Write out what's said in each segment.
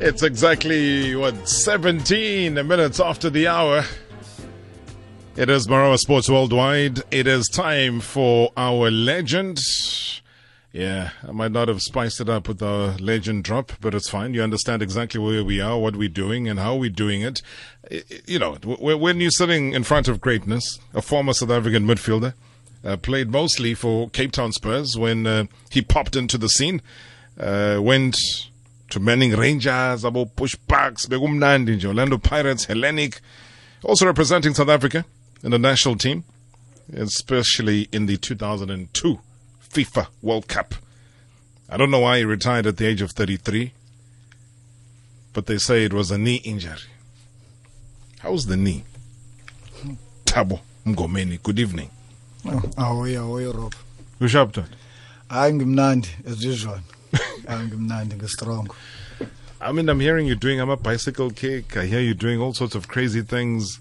It's exactly, what, 17 minutes after the hour. It is Marawa Sports Worldwide. It is time for our legend. Yeah, I might not have spiced it up with our legend drop, but it's fine. You understand exactly where we are, what we're doing, and how we're doing it. You know, when you're sitting in front of greatness, a former South African midfielder, uh, played mostly for Cape Town Spurs when uh, he popped into the scene, uh, went to Manning Rangers, abo Bush Bucks, Begumnandi, Orlando Pirates, Hellenic, also representing South Africa in the national team, especially in the 2002 FIFA World Cup. I don't know why he retired at the age of 33, but they say it was a knee injury. How's the knee? Thabo Mngomeni, good evening. Oh, Ahoy, ahoy, Rob. Usho up, Hayi ngimnandi as usual. Hayi ngimnandi ngistrong. I mean, I'm hearing you doing I'm a bicycle kick. I hear you doing all sorts of crazy things.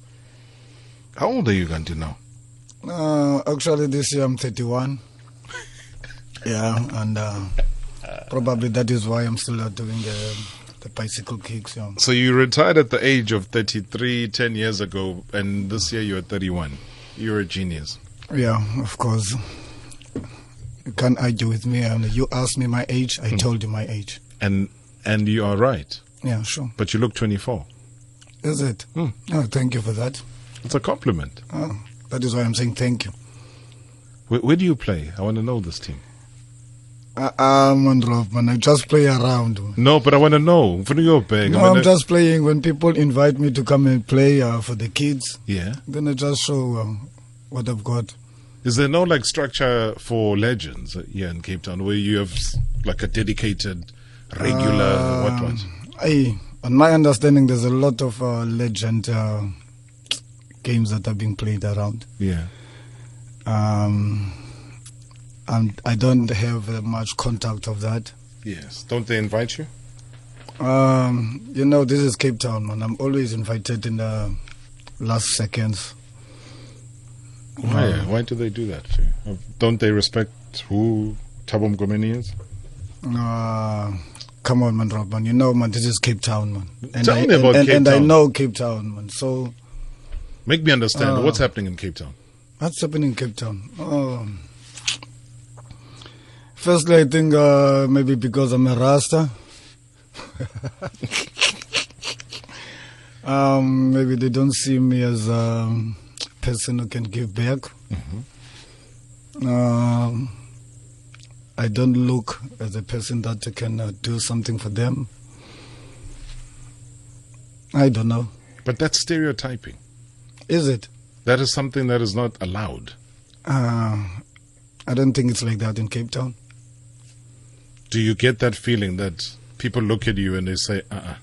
How old are you going to now? Uh, actually, this year I'm 31. yeah, and uh, probably that is why I'm still uh, doing the, the bicycle kicks. Yeah. So you retired at the age of 33 10 years ago, and this year you're 31. You're a genius. yeah, of course. You can't argue with me. And you asked me my age, I told you my age. And and you are right. Yeah, sure. But you look 24. Is it? Hmm. Oh, thank you for that. It's a compliment. Oh, that is why I'm saying thank you. Where, where do you play? I want to know this team. I'm on man, I just play around. No, but I want to know. For your bag. No, I'm just playing when people invite me to come and play uh, for the kids. Yeah. Then I just show um, what I've got. Is there no like structure for legends here in Cape Town where you have like a dedicated, regular what what? I, on my understanding, there's a lot of uh, legend uh, games that are being played around. Yeah. Um, and I don't have uh, much contact of that. Yes. Don't they invite you? Um, you know, this is Cape Town, man. I'm always invited in the last seconds. Why? Why do they do that? Don't they respect who Thabo Mngomeni is? Uh, come on, man, Rob, man. You know, man, this is Cape Town, man. And Tell I, me about and, Cape and I know Cape Town, man. So Make me understand Uh, what's happening in Cape Town. what's happening in Cape Town? Um, firstly, I think uh, maybe because I'm a Rasta. um, maybe they don't see me as a person who can give back. Um, I don't look as a person that can uh, do something for them. I don't know. But that's stereotyping. Is it? That is something that is not allowed. Uh, I don't think it's like that in Cape Town. Do you get that feeling that people look at you and they say, uh uh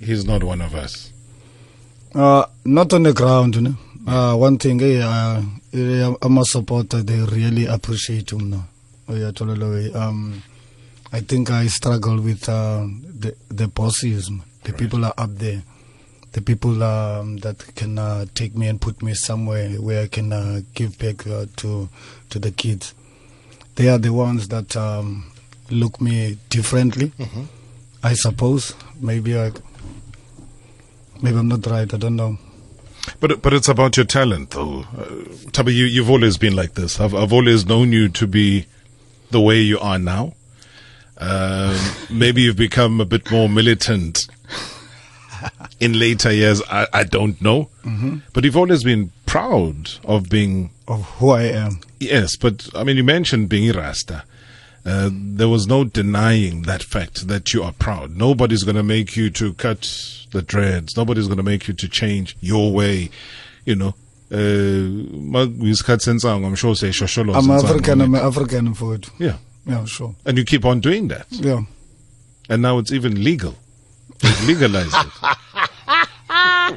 he's not one of us? Uh, not on the ground, you know. Uh, one thing, eh, uh, eh, I'm a supporter. They really appreciate him now. Oh. Um, I think I struggle with uh, the the bosses, the people are up there. The people um, that can uh, take me and put me somewhere where I can uh, give back uh, to to the kids. They are the ones that um, look me differently. I suppose maybe I maybe I'm not right. I don't know. But but it's about your talent, though. Uh, you you've always been like this. I've I've always known you to be the way you are now. Um, maybe you've become a bit more militant in later years. I, I don't know, but you've always been proud of being Of who I am. Yes, but I mean, you mentioned being Rasta. Uh, there was no denying that fact that you are proud. Nobody's going to make you to cut the dreads. Nobody's going to make you to change your way. You know, uh, isikhathi sensango, I'm sure say shosholo. I'm African. I'm African food. Yeah, Yeah, sure. and you keep on doing that, Yeah. and now it's even legal. They've legalized it.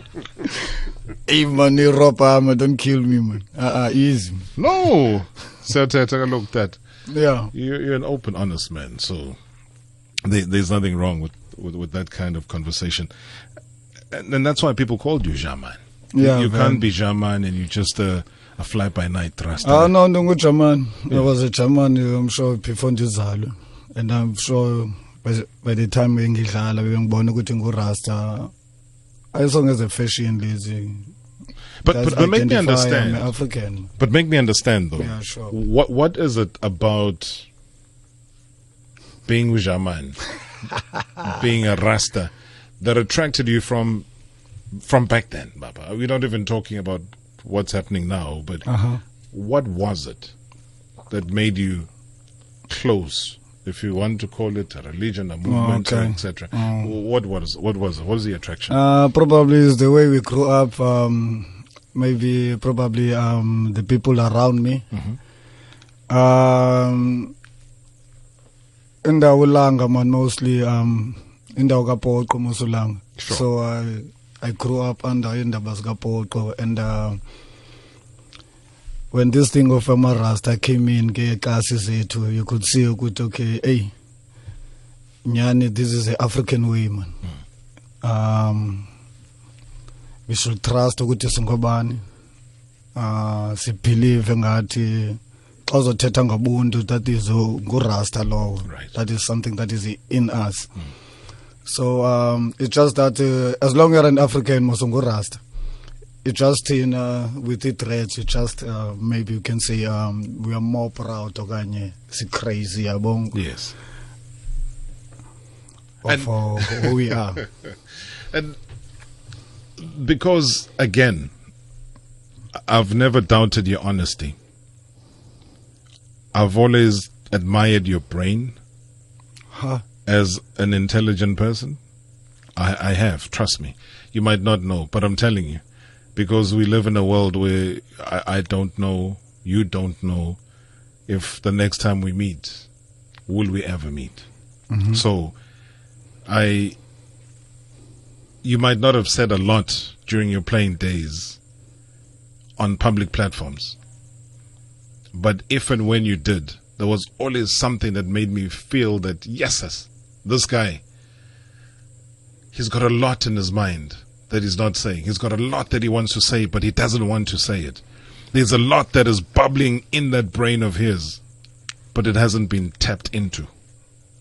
Hey, man, Europe, man, don't kill me, man. Uh, uh, easy. No, so take a look at that. Yeah. You're, you're an open, honest man, so there, there's nothing wrong with, with, with that kind of conversation. And, and that's why people called you Jaman. Yeah, you, you can't be Jaman and you're just a, a fly by night thrust. Ah, no, no, good German. I was a German, I'm sure, before Ndizalwe. And I'm sure by, by the time ngidlala bengibona ukuthi ngurasta ayisongeze fashion lezi But, but, but make me understand. African. But make me understand though. Yeah, sure. What what is it about being Ujaman, being a Rasta, that attracted you from from back then, Baba? We're not even talking about what's happening now, but Uh-huh. what was it that made you close, if you want to call it a religion, a movement, okay. etc.? Oh. What was what was what was the attraction? Uh, probably is the way we grew up. Um, maybe probably um, the people around me. Um, indawo langa man mostly um indawo kaPoqo mosulanga. Sure. So I I grew up under indaba zikaPoqo and uh, when this thing of amarasta came in ke kasi zethu you could see ukuthi okay hey nyani this is the African way man. um we should trust ukuthi singobani. Uh sibelieve ngathi xa uzothetha ngobuntu that is ngurasta lowo. Right. that is something that is in us. So um it's just that uh, as long you're an african mos ngurasta. It just in uh, with it threats it just uh, maybe you can say um we are more proud okanye si crazy yabong yes. of uh, who we are. And because, again, I've never doubted your honesty. I've always admired your brain huh? as an intelligent person. I, I have, trust me. You might not know, but I'm telling you. Because we live in a world where I, I don't know, you don't know if the next time we meet, will we ever meet? Mm-hmm. So, I you might not have said a lot during your playing days on public platforms. But if and when you did, there was always something that made me feel that, yes, this guy, he's got a lot in his mind that he's not saying. He's got a lot that he wants to say, but he doesn't want to say it. There's a lot that is bubbling in that brain of his, but it hasn't been tapped into.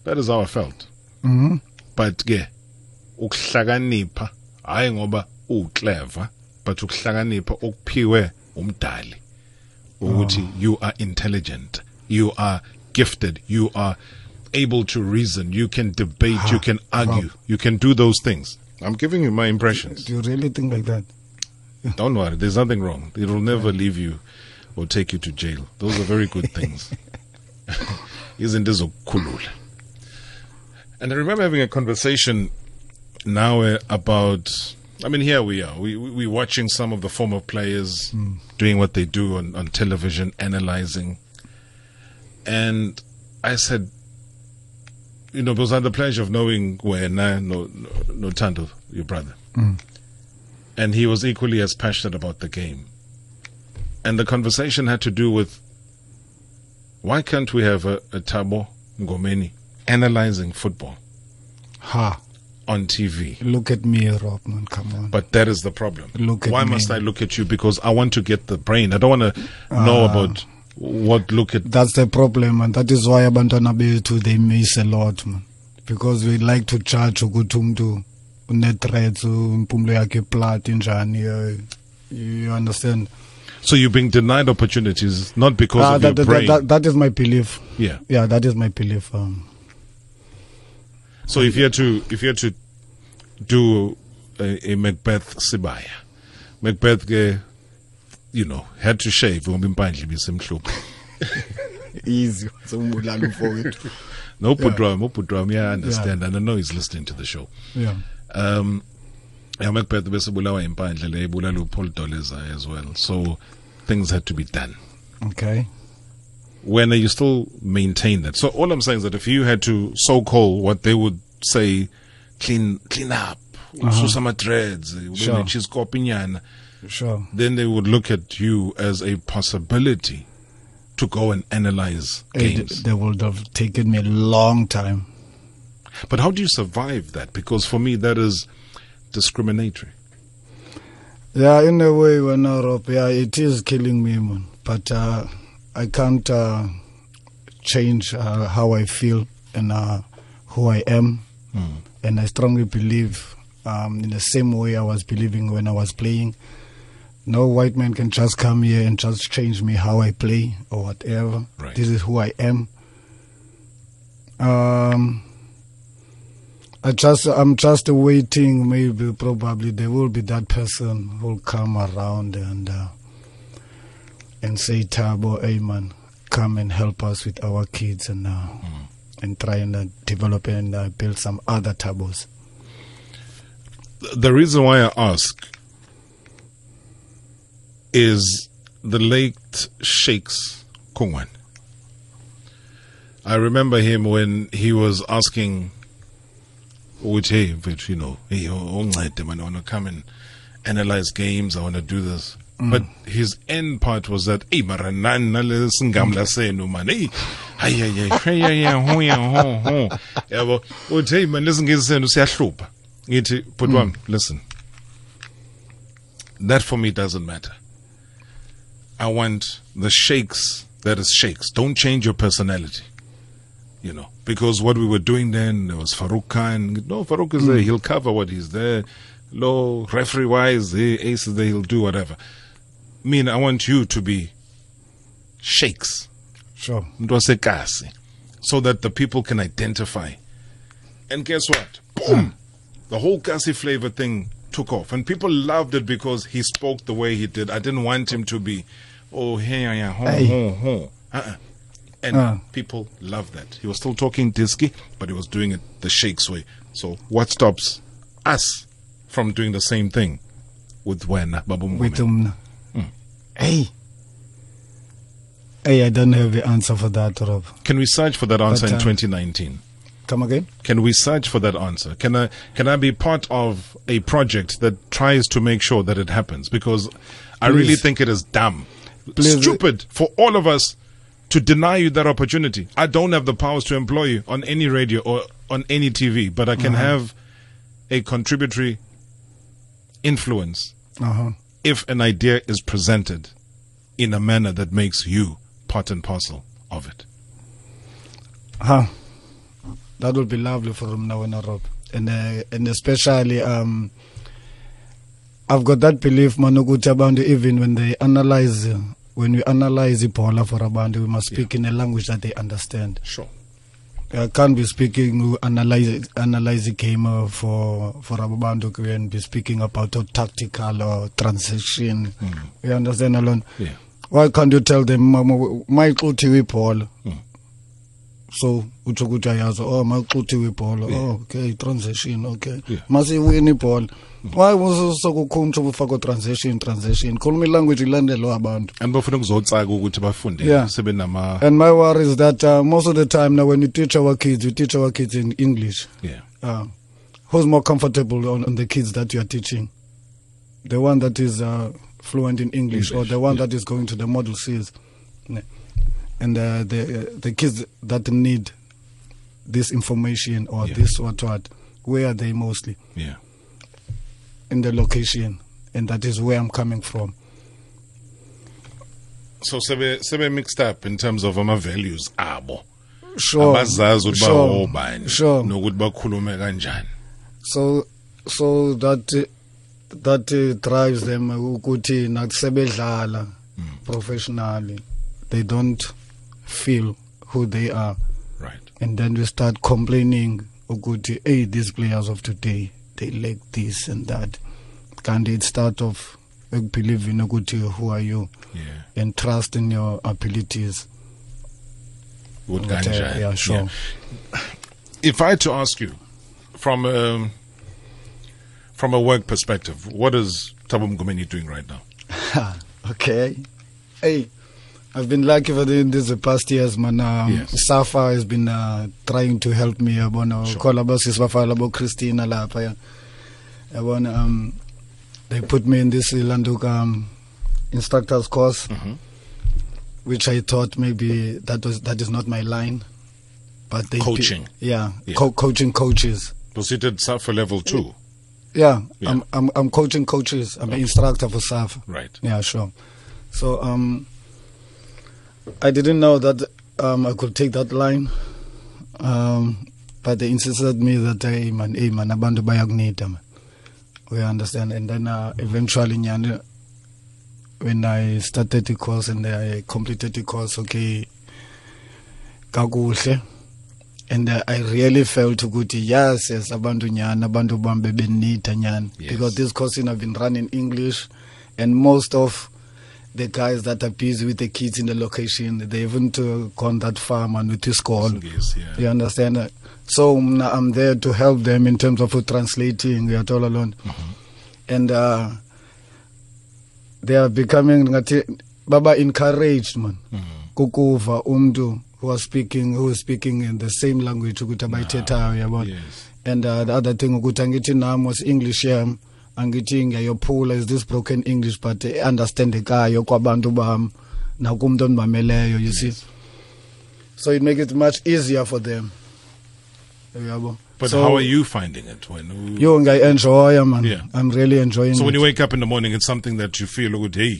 That is how I felt. mm-hmm. but ke ukuhlakanipha. Hayi ngoba uclever but ukuhlakanipha okuphiwe umdali. Ukuthi ah. you are intelligent you are gifted you are able to reason you can debate you ah, can argue you can do those things. I'm giving you my impressions. Do you really think like that? Don't worry there's nothing wrong. It will never leave you or take you to jail. Those are very good things. Izinto ezokukhulula and i remember having a conversation now about i mean here we are. We, we, we're watching some of the former players hmm. doing what they do on, on television analyzing. And i said you know because i had the pleasure of knowing where no no no Tando, your brother. Hmm. And he was equally as passionate about the game. And the conversation had to do with why can't we have a, a Thabo Mngomeni analyzing football? Ha on TV? look at me rob man come on But that is the problem. Look at why me. must I look at you? Because I want to get the brain. I don't want to know Ah. about what look at. that's the problem and that is why abantwana bethu they miss a lot man because we like to judge ukuthi umuntu une-threats impumulo yakhe plat injani uh, you understand So you're being denied opportunities not because Ah, of your that, that, brain. that, that is my belief yeah. yeah that is my belief um, So if you had to, if you had to do a, a Macbeth Sibaya, Macbeth, ke, you know, had to shave ngoba impandla ibisemhluphe. easy sombulala mfowethu No Pudram, no Pudram, yeah, I understand. And I know he's listening to the show. yeah Um, yeah, Macbeth besebulawa impandla le ibulala uPaul Doleza as well. So things had to be done. okay When are you still maintain that. So all I'm saying is that if you had to so call what they would say, clean clean up, ususa ama-dreads, Sure. ube nechisikopi nyana, sure then they would look at you as a possibility to go and analyze it, they would have taken me a long time But how do you survive that? Because for me, that is discriminatory. Yeah, in a way, when Europe, yeah, it is killing me, man. But uh, I can't uh, change uh, how I feel and uh, who I am, Hmm. And I strongly believe um, in the same way I was believing when I was playing. No white man can just come here and just change me how I play or whatever. Right. This is who I am. Um, I just I'm just waiting. Maybe probably there will be that person who will come around and uh, and say, "Thabo, hey man, come and help us with our kids and uh, and try and uh, develop and uh, build some other tabos." The reason why I ask is the late Shakes Kungwane. I remember him when he was asking, which, hey, but you know, hey, man, I want to come and analyze games, I want to do this. Mm. But his end part was that, hey, mara nana le singamla senu, man, hey, ay, ay, ay, hey, ay, ay, ho, ho. Yabo, uthi, hey, man, listen, senu siyahlupha. Ngithi, but one, mm. listen. That for me doesn't matter. I want the shakes that is shakes. Don't change your personality. You know, because what we were doing then, there was Farouk Khan. No, Farouk is there. Mm. He'll cover what he's there. Low, referee wise, the ace is there. He'll do whatever. Mean, I want you to be shakes. Sure. Ndwasekasi, so that the people can identify. And guess what? Boom! The whole Kasi flavor thing took off. And people loved it because he spoke the way he did. I didn't want him to be, oh, hey, yeah, yeah, ho, Hey. ho, ho. Uh-uh. And Uh. people loved that. He was still talking Diski, but he was doing it the Shakes way. So what stops us from doing the same thing with when Babu With? Hey, hey, I don't have the answer for that, Rob. Can we search for that answer But, in uh, 2019? Come again? Can we search for that answer? Can I can I be part of a project that tries to make sure that it happens? Because I really think it is dumb, Please. stupid for all of us to deny you that opportunity. I don't have the powers to employ you on any radio or on any TV, but I can have a contributory influence Uh huh. If an idea is presented in a manner that makes you part and parcel of it. Huh. That would be lovely for him now, Rob. And uh, and especially um, I've got that belief, Manukuti, about even when they analyze, when we analyze Ebola for Abantu, we must speak in a language that they understand. Sure. I can't be speaking, analyze, analyze the game uh, for for Abantu and be speaking about a tactical or transaction. You understand, Alon? Yeah. Why can't you tell them, "Mama, my uthi ibhola so utsho ukuthi ayazi oh maxuthiwe ibhola oh okay transition okay Yeah. masiyiwini ibhola why sokukhumtsha ubufako transition transition khuluma ilanguage ilandelwa abantu And bafuna ukuzotsaka ukuthi bafunde Yeah. sebenama and my worry is that uh, most of the time now when you teach our kids you teach our kids in english yeah. uh, who's more comfortable on, on the kids that you are teaching the one that is uh, fluent in english, or the one yeah. that is going to the model Cs Ne. And uh, the uh, the kids that need this information or Yeah. this what what where are they mostly Yeah. in the location and that is where i'm coming from So sebe sebe mixed up in terms of ama values abo. sure Abazazi ukuthi sure, bawobani sure. nokuthi bakhulume kanjani. so so that uh, that uh, drives them ukuthi nakusebedlala professionally they don't feel who they are Right. and then we start complaining ukuthi hey these players of today they lack this and that can't it start off believing ukuthi who are you Yeah. and trust in your abilities Would But, uh, yeah, sure. If I had to ask you from a from a work perspective, what is Thabo Mngomeni doing right now? okay. Hey, I've been lucky for the, this the past years, man. Um, Yes. Safa has been uh, trying to help me. Yabona, Sure. call about sis bafala about Christina lapha. ya. Yabona, um, they put me in this Landuk um, instructor's course, Mhm. which I thought maybe that was that is not my line. But they Coaching. yeah, Yeah. Co- coaching coaches. Because you did SAFA level two. Yeah, Yeah. I'm, I'm I'm coaching coaches. I'm an instructor for Safa. Right. Yeah, sure. So um, I didn't know that um, I could take that line. Um, but they insisted me that hey man hey man abantu bayakunida man we understand. And then uh, eventually when i started the course and i completed the course okay kakuhle. And uh, i really felt ukuthi yes yes abantu nyani abantu bami bebenida nyani because this course I've been run in english and most of the guys that are busy with the kids in the location they haven't uh, gone that far man with the school. Yes, yeah. you understand? So i'm there to help them in terms of translating uyathola loo nto and uh, they are becoming baba encouraged man. Kukuva umntu who was speaking who is speaking in the same language ukuthi abayithethayo yabona? And uh, the other thing nam was english yam angithi ngiyayophula is this broken english but understandekayo kwabantu bam nakumntu ondimameleyo you see so it makes it much easier for them yabo But so, how are you finding it when you, yo ngayi-enjoya man Yeah. i'm really enjoying it. So when it. you wake up in the morning, it's something that you feel good. Hey,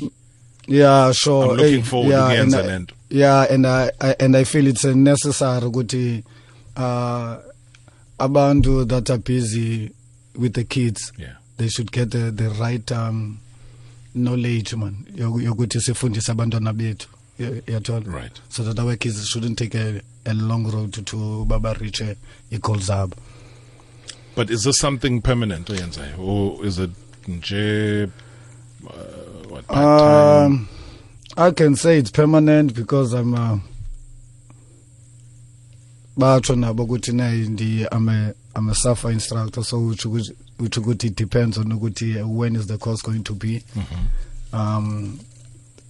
yeah sure I'm looking Hey, forward yeah, to and the I- end. yeah and I, I and i feel it's necessary ukuthi uh abantu that are busy with the kids yeah, they should get the, the right um knowledge man. Yoku- yokuthi sifundise abantwana bethu. Yathola. Right. so that our kids shouldn't take a, a long road to, to baba reach i-goal zabo. But is this something permanent, Oyenzayo, or is it nje, uh, what? Um, I can say it's permanent because I'm uh, batsho nabo ukuthi nayi ndi I'm a SAFA instructor so which which which ukuthi it depends on ukuthi uh, when is the course going to be. Um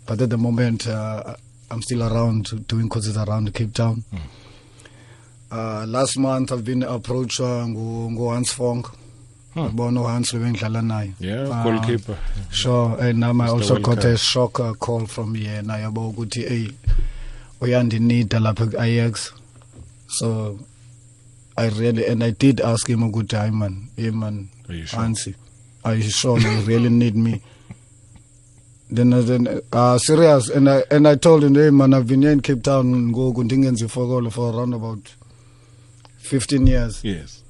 but at the moment uh, I'm still around doing courses around Cape Town. Uh, last month I've been approached uh, ngu ngu Hans Vonk Huh. yabona uHans lebengidlala naye. Yeah, Uh, goalkeeper. Sure, and um, I also got a shock call from yena yabo ukuthi hey uyandinida lapha ku-Ajax so I really and I did ask him ukuthi hayi man. Hey man. Are you sure? Hansi are you sure you really need me? Then uh, then uh, serious. And I and I told him hey man I've been here in Cape Town ngoku ndingenzi ifokolo for around about 15 years. Yes.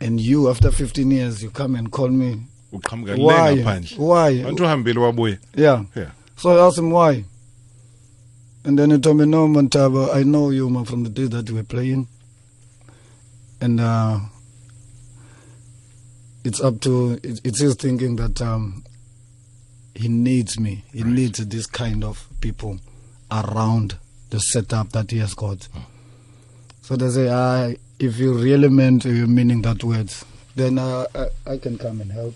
and you after 15 years you come and call me. Why? why? Bantu uhambile wabuye. yeah. Yeah. So I asked him why. And then he told me, no, Montaba, I know you man, from the day that we were playing. And uh, it's up to, it, it's his thinking that um, he needs me. He Right. needs this kind of people around the setup that he has got. So they say, ah, if you really meant you meaning that words, then uh, I, I can come and help.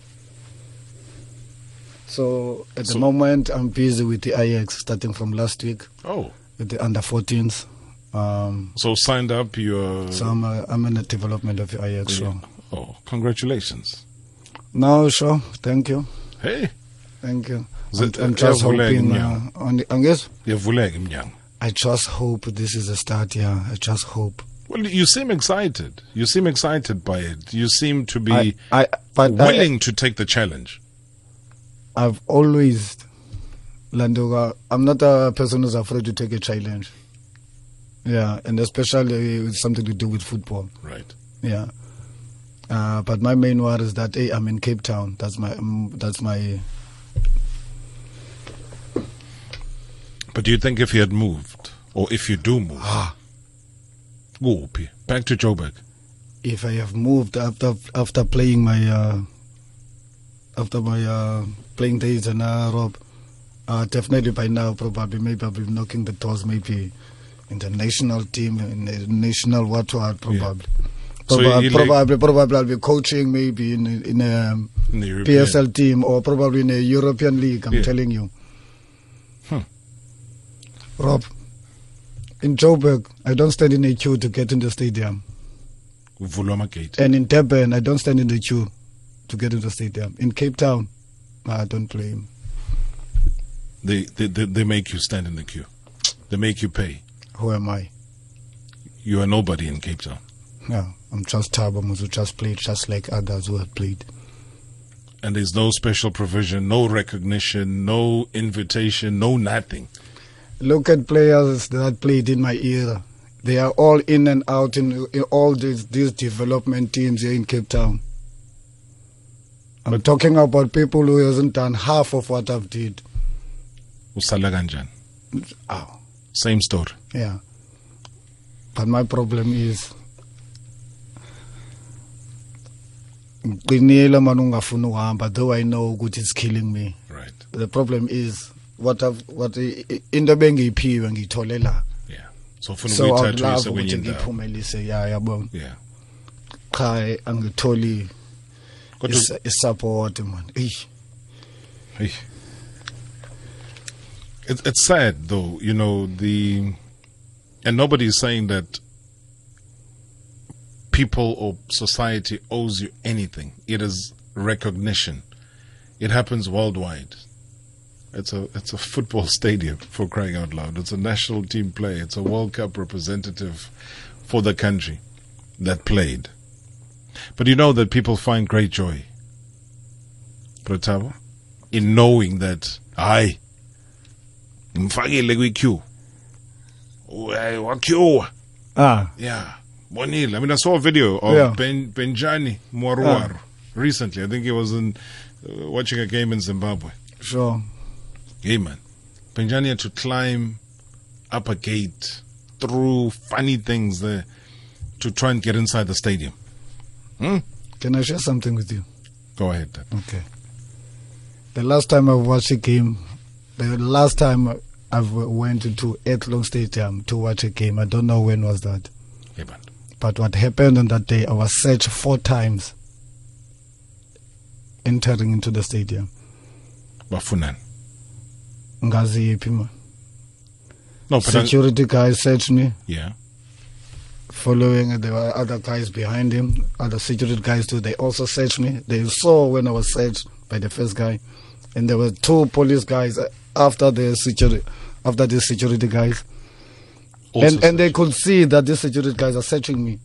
So at So- the moment, I'm busy with the Ajax starting from last week Oh, with the under 14s. Um, so signed up your. so I'm, uh, I'm in the development of the Ajax show. Oh, congratulations. No, sure. Thank you. Hey, Thank you. I'm, I'm just hoping. Uh, on the, I guess. I just hope this is a start. Yeah, I just hope. Well, you seem excited. You seem excited by it. You seem to be I, I, but I, willing to take the challenge. I've always, Landoga, I'm not a person who's afraid to take a challenge. Yeah, and especially with something to do with football. Right. Yeah. Uh, but my main worry is that hey, I'm in Cape Town. That's my um, that's my But do you think if you had moved, or if you do move, Ah. Kuphi? back to Joburg? if I have moved after after playing my uh, after my uh, playing days in uh, Rob, uh, definitely by now probably maybe I'll be knocking the doors maybe in the national team in the national what what probably. So Probably, like- probably, probably I'll be coaching maybe in in a um, In. PSL team or probably in a European league. I'm Yeah. telling you. Hmm. Rob, in Joburg, I don't stand in a queue to get in the stadium. And in Durban, I don't stand in the queue to get into the stadium. In Cape Town, I don't play. They, they, they, they make you stand in the queue. They make you pay. Who am I? You are nobody in Cape Town. Yeah, I'm just Tabamus who just played just like others who have played. And there's no special provision, no recognition, no invitation, no nothing. Look at players that played in my era. They are all in and out in, in all these, these development teams here in Cape Town. I'm talking about people who hasn't done half of what I've did. usala kanjani Oh, same story yeah. But my problem is ngiqinile man ungafuni ukuhamba though I know ukuthi it's killing me. right The problem is what I've what into bengiyiphiwe ngiyithole la. yeah so ufuna So love kwenye ukuthi indawo ngiphumelise ya yabona. yeah angitholi kodwa is- isupport man. Hey. It's it's sad though, you know, the and nobody is saying that people or society owes you anything. It is recognition. It happens worldwide. It's a it's a football stadium for crying out loud. It's a national team play. It's a World Cup representative for the country that played. But you know that people find great joy. Pratabo? in knowing that I ngimfakile kwi-queue Uy- waqueue Ah, yeah bonile i mean i saw a video of Yeah. ben, benjani Mwaruwari recently i think he was in uh, watching a game in zimbabwe sure. hey man benjani had to climb up a gate through funny things there to try and get inside the stadium Hmm? Can I share something with you? go ahead. Okay. The last time I watched a game, the last time I went to Athlone Stadium to watch a game, I don't know when was that. man But what happened on that day, I was searched four times entering into the stadium. bafunani Ngazi yiphi no but I, Security guys searched me. yeah Following, there were other guys behind him, other security guys too. They also searched me. They saw when I was searched by the first guy, and there were two police guys after the security, after the security guys, also and and they could see that the security guys are searching me.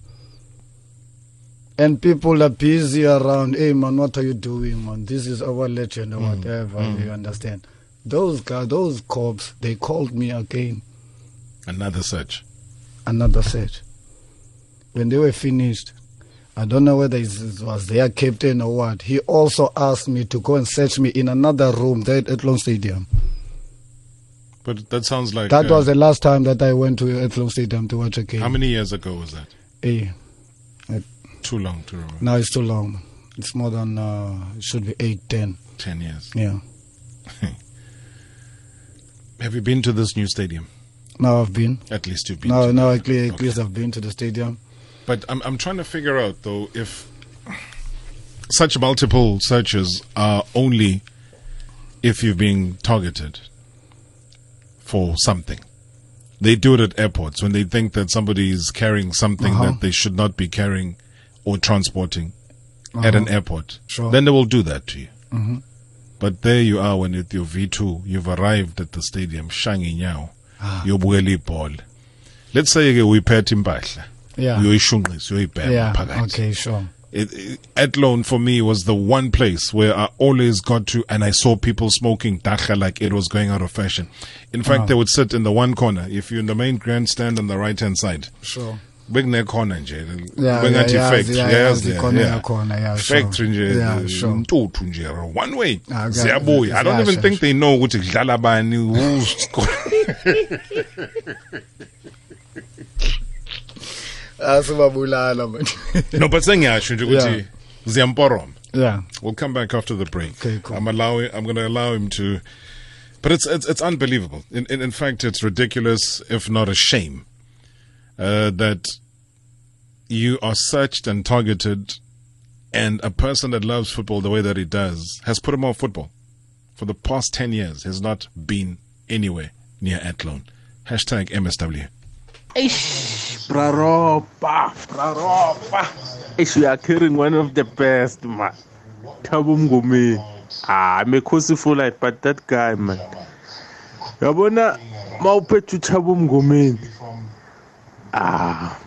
And people are busy around. Hey man, what are you doing, man? This is our legend or mm, whatever. Mm. You understand? Those guys, those cops, they called me again. another search another search. When they were finished, I don't know whether it was their captain or what. He also asked me to go and search me in another room there at Long Stadium. but that sounds like That uh, was the last time that I went to Athlone Stadium to watch a game. How many years ago was that? Eh, Too long to remember. now it's too long. It's more than, uh, it should be eight, ten. Ten years. Yeah. Have you been to this new stadium? Now I've been. At least you've been. No, to no, at least, at least I've been to the stadium. But I'm I'm trying to figure out though if such multiple searches are only if you're being targeted for something. They do it at airports when they think that somebody is carrying something Uh-huh. that they should not be carrying or transporting at an airport. Sure. Then they will do that to you. Mhm. But there you are when with your V2, you've arrived at the stadium, shangi nyao, Ah. yobukela ball. Let's say ke uyiphethe impahla. Yeah. Uyoyishunqisa, uyoyibhema Yeah. phakathi. Okay, sure. It, it, Athlone for me was the one place where I always got to, and I saw people smoking dacha like it was going out of fashion. In fact, Ah. they would sit in the one corner. If you're in the main grandstand on the right hand side, Sure. bekune corner nje. Yeah, bengathi yeah, factory, yeah, yazi, yazi khona yeah. yakhona, yeah, sure. Factory nje, Yeah, uh, sure. ntuthu nje, one way. Ah, okay. Ziyabuya. I don't Yeah, even sure, think they know ukuthi kudlala bani, who's Asibabulala man. No, but sengiyasho nje ukuthi ziyamporoma. Yeah. We'll come back after the break. Okay, cool. I'm allowing. I'm going to allow him to, but it's it's, it's unbelievable. In, in in fact, it's ridiculous, if not a shame, uh, that you are searched and targeted, and a person that loves football the way that he does has put him off football for the past ten years. Has not been anywhere near Athlone. Hashtag MSW. Eish, Praropa, Praropa. Eish, we are carrying one of the best, man. Thabo Mngomeni. Ah, I'm a for life, but that guy, man. Yabona, mawuphethe uThabo Mngomeni. Ah,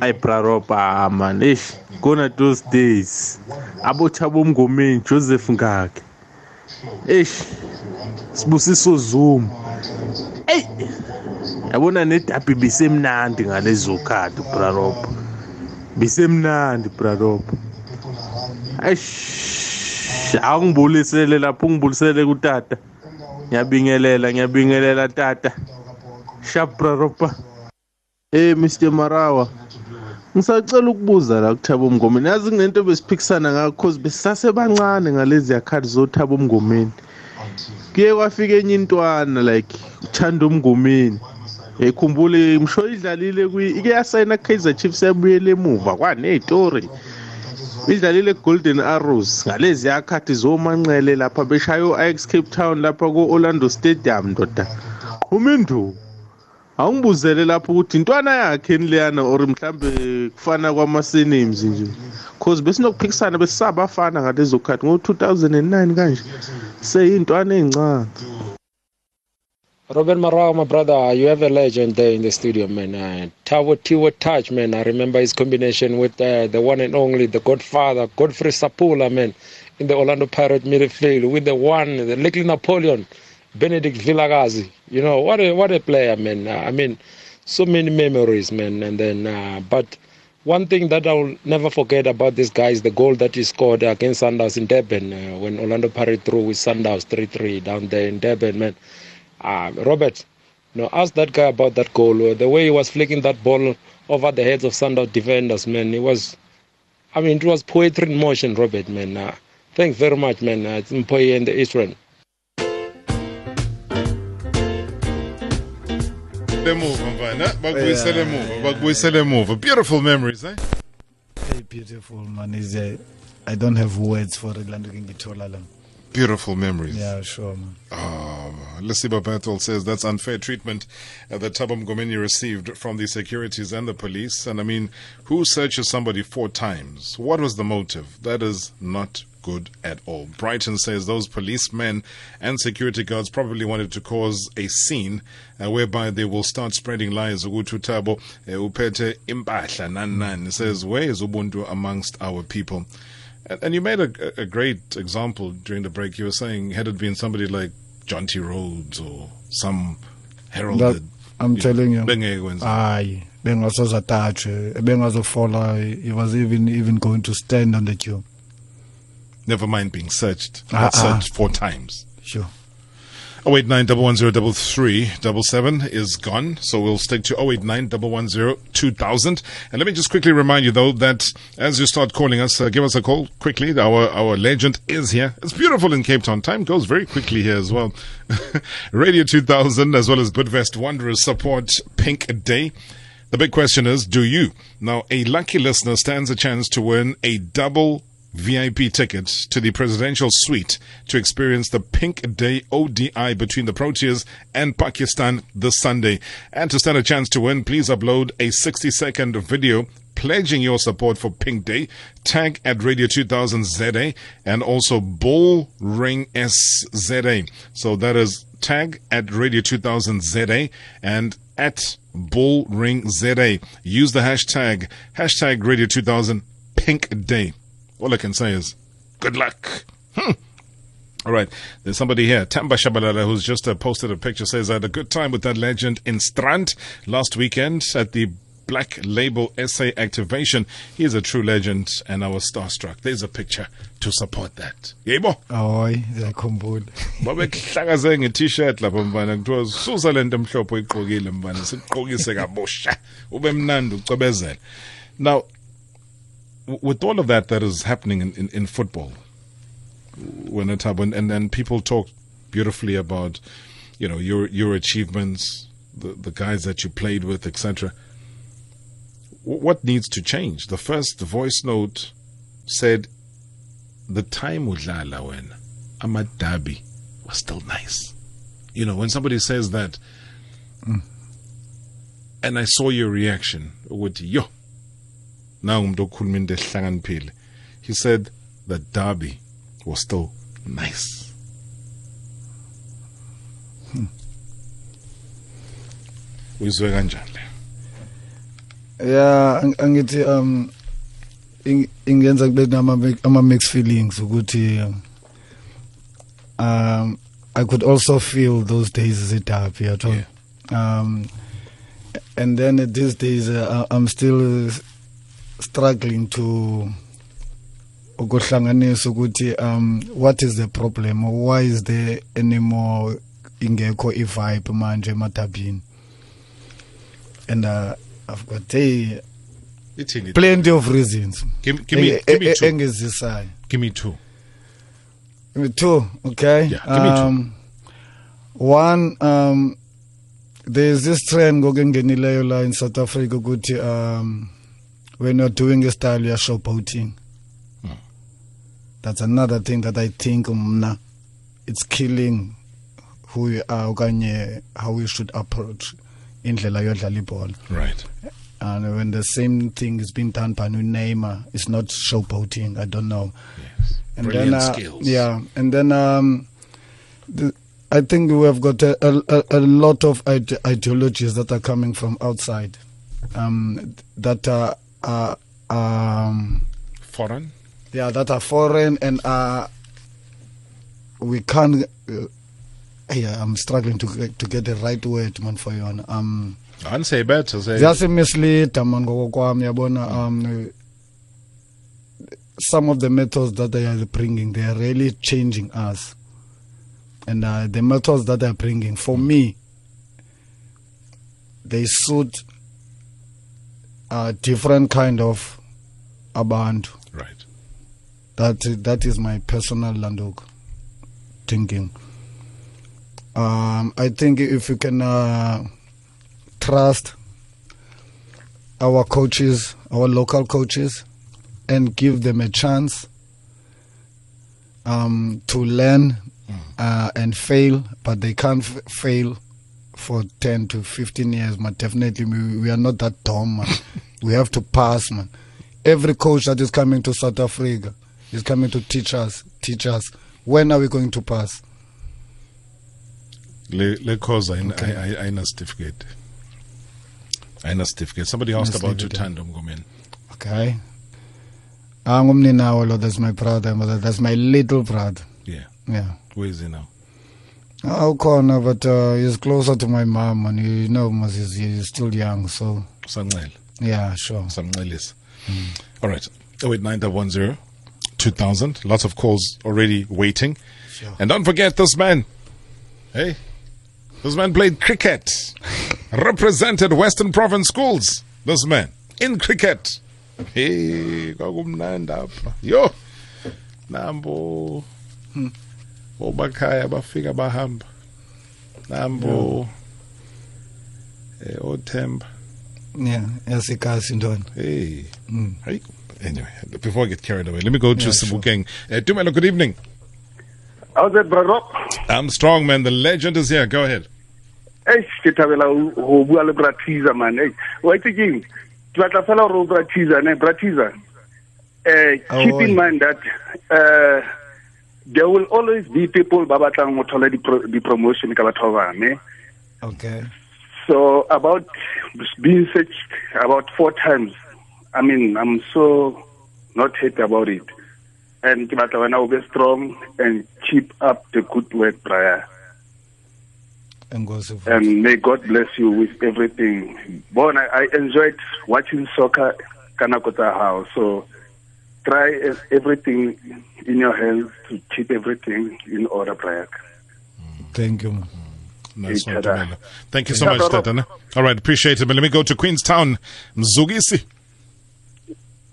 ay Praropa, man. Eish, gonna those days. Abo Thabo Mngomeni, Joseph Ngaki. Eish, Sibusiso Zoom. Hey. Yabona nedabi bisemnandi ngalezo khadi brarob bisemnandi brarob eish awungibulisele lapho ungibulisele kutata. Ngiyabingelela ngiyabingelela tata. Sharp braroba hey mr marawa. Ngisacela ukubuza la kuthaba umngomeni yazi kunento besiphikisana ngakho cause besisasebancane ngalezi yakhadi zothaba umngomeni kuye kwafika enye intwana like uthanda umngomeni ekhumbule msho idlalile kwi ike yasayina Kaizer Chiefs yabuyela emuva kwanezitori idlalile Golden Arrows ngalezi yakhathi zomanxele lapha beshayo Ajax Cape Town lapha ku Orlando Stadium ndoda. Umindu awungibuzele lapho ukuthi intwana yakhe enileyana or mhlambe kufana kwama-senims nje cause besinokuphikisana besisabafana ngalezo khathi ngo-2009 kanje seyintwana ey'ncane Robert Marawa, my brother, you have a legend there in the studio, man. Uh, Tawo Tiwo Touch, man. I remember his combination with uh, the one and only, the Godfather, Godfrey Sapula, man, in the Orlando Pirate midfield with the one, the little Napoleon, Benedict Vilakazi. You know, what a what a player, man. Uh, I mean, so many memories, man. And then, uh, but one thing that I'll never forget about this guy is the goal that he scored against Sundowns in Durban uh, when Orlando Pirates threw with Sundowns 3-3 down there in Durban, man. Uh, Robert, you know, ask that guy about that goal. Uh, the way he was flicking that ball over the heads of Sundown defenders, man. It was, I mean, it was poetry in motion, Robert, man. Uh, thanks very much, man. Uh, it's Mpoye and the Eastern. emuva mfana bakubuyisele emuva bakubuyisele emuva beautiful memories eh Hey, beautiful man is uh, I don't have words for it lanto ke ngithola la beautiful memories yeah sure man Um, Lisiba Bertel says that's unfair treatment uh, that Thabo Mngomeni received from the securities and the police. And I mean, who searches somebody four times? What was the motive? That is not good at all. Brighton says those policemen and security guards probably wanted to cause a scene uh, whereby they will start spreading lies. Ukuthi uThabo eh, uphethe impahla nani. It says, where is Ubuntu amongst our people? And, and you made a, a great example during the break. You were saying, had it been somebody like Jonty Rhodes or some heralded. I'm telling you Bengeke kwenza. hayi bengasozatatshwe bengazofola he was even even going to stand on the queue Never mind being searched. Ah, Got ah. searched four times. sure 089 is gone, so we'll stick to 089 2000. And let me just quickly remind you, though, that as you start calling us, uh, give us a call quickly. Our our legend is here. It's beautiful in Cape Town. Time goes very quickly here as well. Radio 2000, as well as Bidvest Wanderers, support Pink Day. The big question is, do you? Now, a lucky listener stands a chance to win a double VIP ticket to the presidential suite to experience the Pink Day ODI between the Proteas and Pakistan this Sunday. And to stand a chance to win, please upload a 60 second video pledging your support for Pink Day. Tag at Radio 2000 ZA and also Bull Ring SZA. So that is tag at Radio 2000 ZA and at Bull Ring ZA. Use the hashtag, hashtag Radio 2000 Pink Day. All I can say is good luck. Hmm. All right. There's somebody here, Tamba Shabalala, who's just uh, posted a picture, says, I had a good time with that legend in Strand last weekend at the Black Label Essay activation. He is a true legend and I was starstruck. There's a picture to support that. Yebo. hayi ngiyakhumbula babekuhlakaze nge-t-shirt lapho mfana kuthiwa susa le nto emhlophe oyigqokile mfana sikugqokise kabusha ube mnandi ucobezela now with all of that that is happening in, in, in football when it happened and then people talk beautifully about you know your your achievements the, the guys that you played with etc what needs to change? The first voice note said the time udlala wena amadabi was still nice. You know when somebody says that mm. and i saw your reaction with yo now umuntu okhuluma into ehlakaniphile. He said the derby was still nice. Uyizwe kanjani le? Yeah ang- angithi um ing- ingenza kube nama ama mixed feelings ukuthi um I could also feel those days as a derby yatho um and then these days uh, I'm still struggling to ukuhlanganisa ukuthi um what is the problem why is there anymore ingekho i-vibe manje emadabini and uh, I've got Ithini? plenty of reasons Give, give me, Enge- give me two. Give me two. Give me two, okay? Yeah, give me two. um, One, um, there's this trend ngokungenileyo la in South Africa ukuthi um, when you're doing a style you're showboating. Hmm. That's another thing that I think mna it's killing who we are okanye how we should approach indlela yodlala ibhola. Right. And when the same thing is being done by Neymar, it's not showboating. I don't know. Yes. And Brilliant then, uh, skills. Yeah, and then um, the, I think we have got a, a, a lot of ide- ideologies that are coming from outside, um, that are, are um, Foreign. yeah, that are foreign and are we can't. Uh, yeah, I'm struggling to get- to get the right word, man, for you. Um, I'd say better. Say. ziyasimisleada man ngokokwami yabona um some of the methods that they are bringing they are really changing us and uh, the methods that they're bringing for me they suit a different kind of abantu. Right. that that is my personal landok thinking. Um, i think if you can uh, trust our coaches our local coaches and give them a chance um, to learn uh, and fail but they can't f- fail for 10 to 15 years but definitely we, we are not that dumb man. we have to pass man every coach that is coming to south africa is coming to teach us teach us when are we going to pass Le, le cause I, I, I, I certificate. I certificate. Somebody asked about you. Tando Mngomeni. okay ah, angumninawo lo that's my brother that's my little brother Yeah. yeah Where is he now? Ukhona but uh, he's closer to my mom and you know mas he's, he's still young so Sanqel. yeah sure Sanqelis. All right. Oh, 089010 2000. Lots of calls already waiting. Sure. And don't forget this man. Hey, this man played cricket, represented Western Province schools. This man in cricket. Hey, kwakumnandi apha. Yo, nambo obakhaya bafika bahamba. Nambo eh othemba. yeah yasikasi ntona Hey. Mm. Hey. Anyway, before I get carried away, let me go to Yeah, sure. Sibukeng. Uh, Tumelo, good evening. How's it, bro? I'm strong, man. The legend is here. Go ahead. Eish, ke thabela ho ho bua le bra teaser man. Hey, wa itse keng? Ke batla fela ho bra teaser ne, bra teaser. Eh, keep in mind that uh there will always be people ba batlang ho thola di pro- di promotion ka batho ba bang, eh? okay So about being searched about four times. I mean, I'm so not happy about it. And ke batla wena o be strong and keep up the good work, futhi. and may God bless you with everything. Bon, I, I enjoyed watching soccer kanako tsa hao. So try ev- everything in your hands to keep everything in order, Brian. thank you. Nice one, Each Thank you so much, bro. Tatana. All right, appreciate it. But let me go to Queenstown. Mzugisi.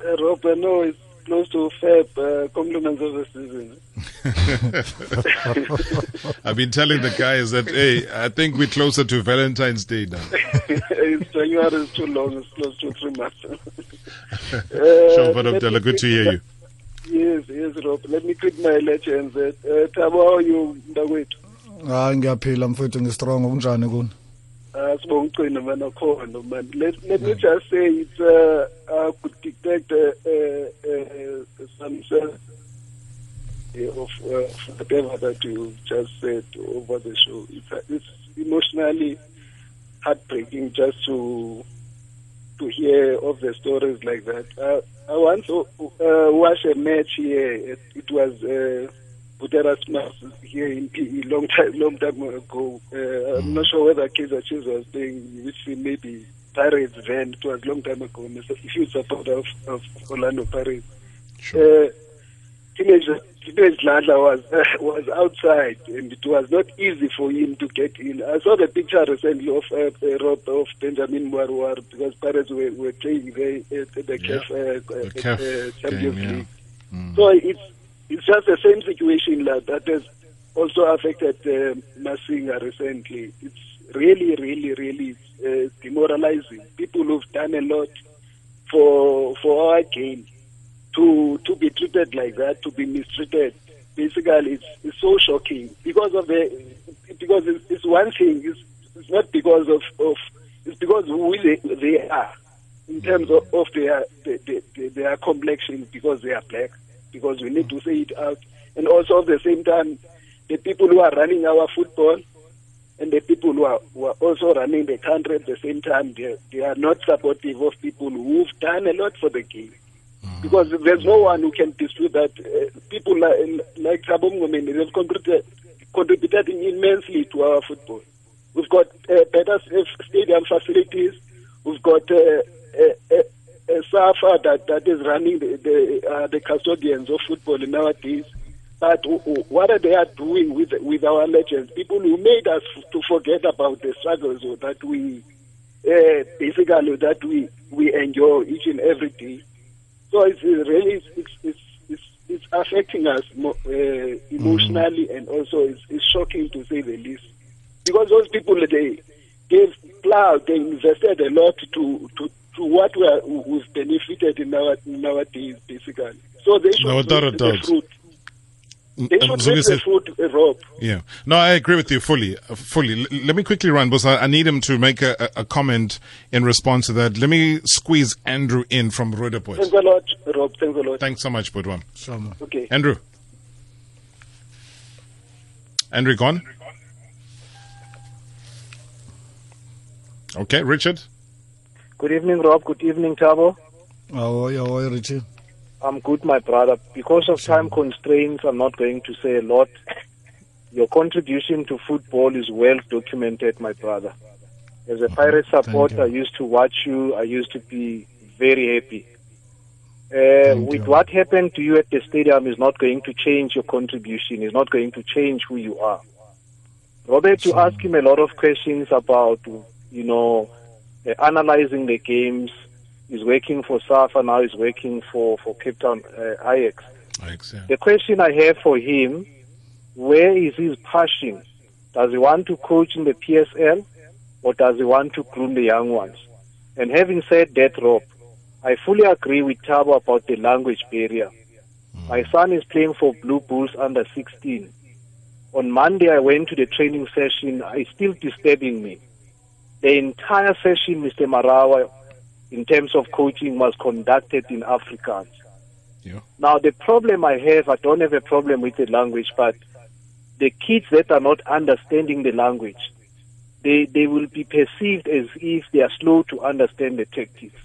Uh, Rob, I know it's close to Feb, uh, compliments of the season. I've been telling the guys that, hey, I think we're closer to Valentine's Day now. it's January is too long, it's close to three months. uh, Sure, but let me Abdullah, good to hear you. Yes, yes, Rob. Let me greet my legends. Uh, uh, Thabo, how are you, mntakwethu? hayi ngiyaphila mfethu ngistrong unjani kuni Uh, sibonga ucina man akhona man. Let, let me just say it's uh, I could detect uh, uh, uh, some sense of uh, whatever that you just said over the show. It's, uh, it's emotionally heartbreaking just to to hear of the stories like that. Uh, I once uh, watched a match here. It, it was uh, Buteras Mars here in PE long time long time ago. Uh, I'm not sure whether Kaiser Chiefs was playing which maybe Pirates then. It was long time ago. I'm a huge supporter of, of Orlando Pirates. Sure. Uh, teenage teenage Ladla was uh, was outside and it was not easy for him to get in. I saw the picture recently of uh, Rob of Benjamin Mwaruwari because parents were, were playing there at, at the Yeah. CAF, uh, The CAF uh, Champions game, yeah. League. Mm. So it's it's just the same situation like, that has also affected uh, Masinga recently. It's really, really, really uh, demoralizing. People who've done a lot for for our game to to be treated like that, to be mistreated. Basically, it's, it's so shocking because of the because it's, it's one thing. It's, it's not because of, of it's because who they, they are in terms of, of their, their, their their complexion because they are black. Because we need to say it out, and also at the same time, the people who are running our football and the people who are, who are also running the country at the same time, they, they are not supportive of people who've done a lot for the game. Because there's no one who can dispute that uh, people like, like Thabo Mngomeni, they've contributed, contributed immensely to our football. We've got uh, better stadium facilities. We've got uh, a, a, a SAFA that, that is running the the, uh, the custodians of football nowadays. But what are they are doing with with our legends? People who made us to forget about the struggles that we uh, basically that we we endure each and every day. So it's really it's it's it's, it's affecting us mo- uh, emotionally and also it's, it's shocking to say the least because those people they they've plowed they invested a lot to to to what we are, we've benefited in our in our days basically. So they should No, the fruit. They Um, should so you reap said- the fruit, uh, Rob. Yeah. No, I agree with you fully. uh, Fully. L- let me quickly run because I, I need him to make a, a a comment in response to that. Let me squeeze Andrew in from Thanks a lot, Rob. Thanks a lot. Thanks so much, Budwam. Some. Okay. Andrew. Andrew gone? Okay, Richard. Good evening, Rob. Good evening, Thabo. How are you, how are you, Richie? I'm good, my brother. Because of time constraints, I'm not going to say a lot. Your contribution to football is well documented, my brother. As a Pirate supporter. I used to watch you. I used to be very happy. Uh, with you. what happened to you at the stadium is not going to change your contribution. It's not going to change who you are. Robert, you So- ask him a lot of questions about, you know, uh, analyzing the games. He's working for SAFA now. He's working for for Cape Town uh, Ajax. Thanks, yeah. The question I have for him: Where is his passion? Does he want to coach in the PSL, or does he want to groom the young ones? And having said that, Rob, I fully agree with Thabo about the language barrier. My son is playing for Blue Bulls under 16. On Monday, I went to the training session. It's still disturbing me. The entire session, Mr. Marawa, in terms of coaching, was conducted in Afrikaans. Yeah. Now, the problem I have, I don't have a problem with the language, but the kids that are not understanding the language, they, they will be perceived as if they are slow to understand the tactics.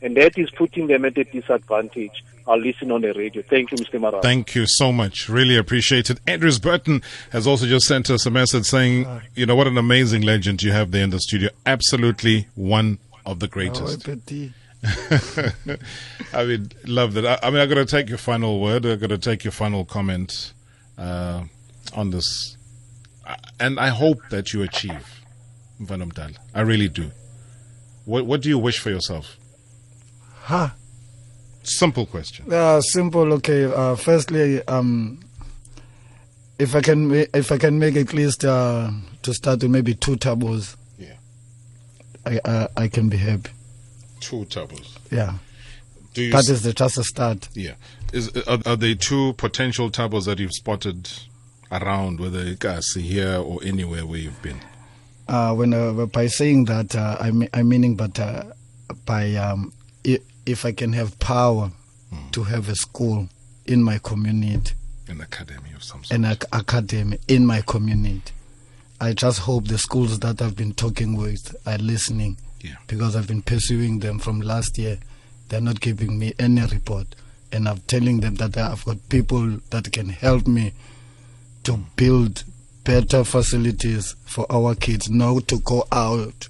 And that is putting them at a disadvantage. I'll listen on the radio. Thank you, Mr. Mara. Thank you so much. Really appreciate it. Andrews Burton has also just sent us a message saying, you know, what an amazing legend you have there in the studio. Absolutely one of the How are you, greatest. Petty? I mean, love that. I, I mean, I'm going to take your final word. I'm going to take your final comment uh, on this. Uh, And I hope that you achieve, Mvanomdala. I really do. What, what do you wish for yourself? Ha. Simple question. Yeah, simple. Okay. Uh, firstly, um, if I can, if I can make at least uh, to start with maybe two tables, Yeah. I, I I can be happy. Two tables. Yeah, Do you that is the just a start. Yeah. Is are, are there two potential tables that you've spotted around, whether it's here or anywhere where you've been? Uh, when uh, by saying that, uh, I mean, I'm meaning, but uh, by um, i- if I can have power to have a school in my community, An academy of some sort. an ac- academy in my community, I just hope the schools that I've been talking with are listening. Yeah. Because I've been pursuing them from last year, they're not giving me any report, and I'm telling them that I've got people that can help me to build better facilities for our kids now to go out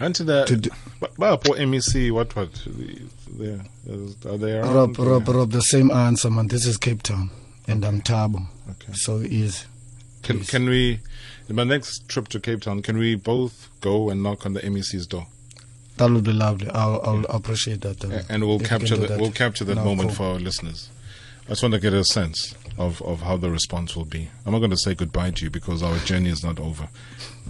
Unto the to do, for MEC, what what? They, are they around? Rob, Rob, Rob, the same answer, man. This is Cape Town, and I'm Thabo. Okay. So easy. Can can we? In my next trip to Cape Town, can we both go and knock on the MEC's door, That would be lovely. I'll, I'll appreciate that. uh, and we'll capture can that. We'll capture that No, moment cool. for our listeners. I just want to get a sense of, of how the response will be. I'm not going to say goodbye to you because our journey is not over.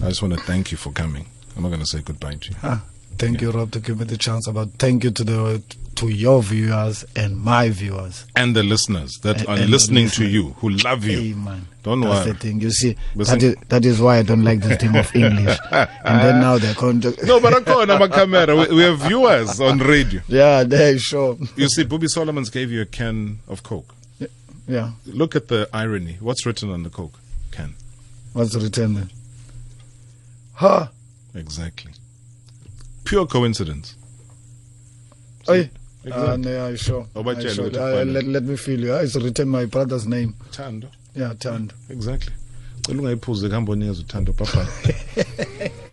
I just want to thank you for coming. I'm not going to say goodbye to you. Ah, thank you, Rob, to give me the chance. About thank you to the to your viewers and my viewers. And the listeners that And- are and listening to you, who love you. Man. Don't That's worry. the thing. You see, Listen. that is, that is why I don't like this thing of English. and then now they're going to. No, but I'm on my camera. We, we have viewers on radio. Yeah, there, sure. You see, Bobby Solomons gave you a can of Coke. Yeah. Look at the irony. What's written on the Coke can? What's written there? Ha! Exactly. Pure coincidence. Oi. Exactly. Uh, yeah, sure. But Uh, yeah, sure. look at Uh, let, let me feel you. Uh, It's written my brother's name. Tando. Yeah, Tand. Exactly. Cela ungayiphuze kuhamba unikeza uthando papa.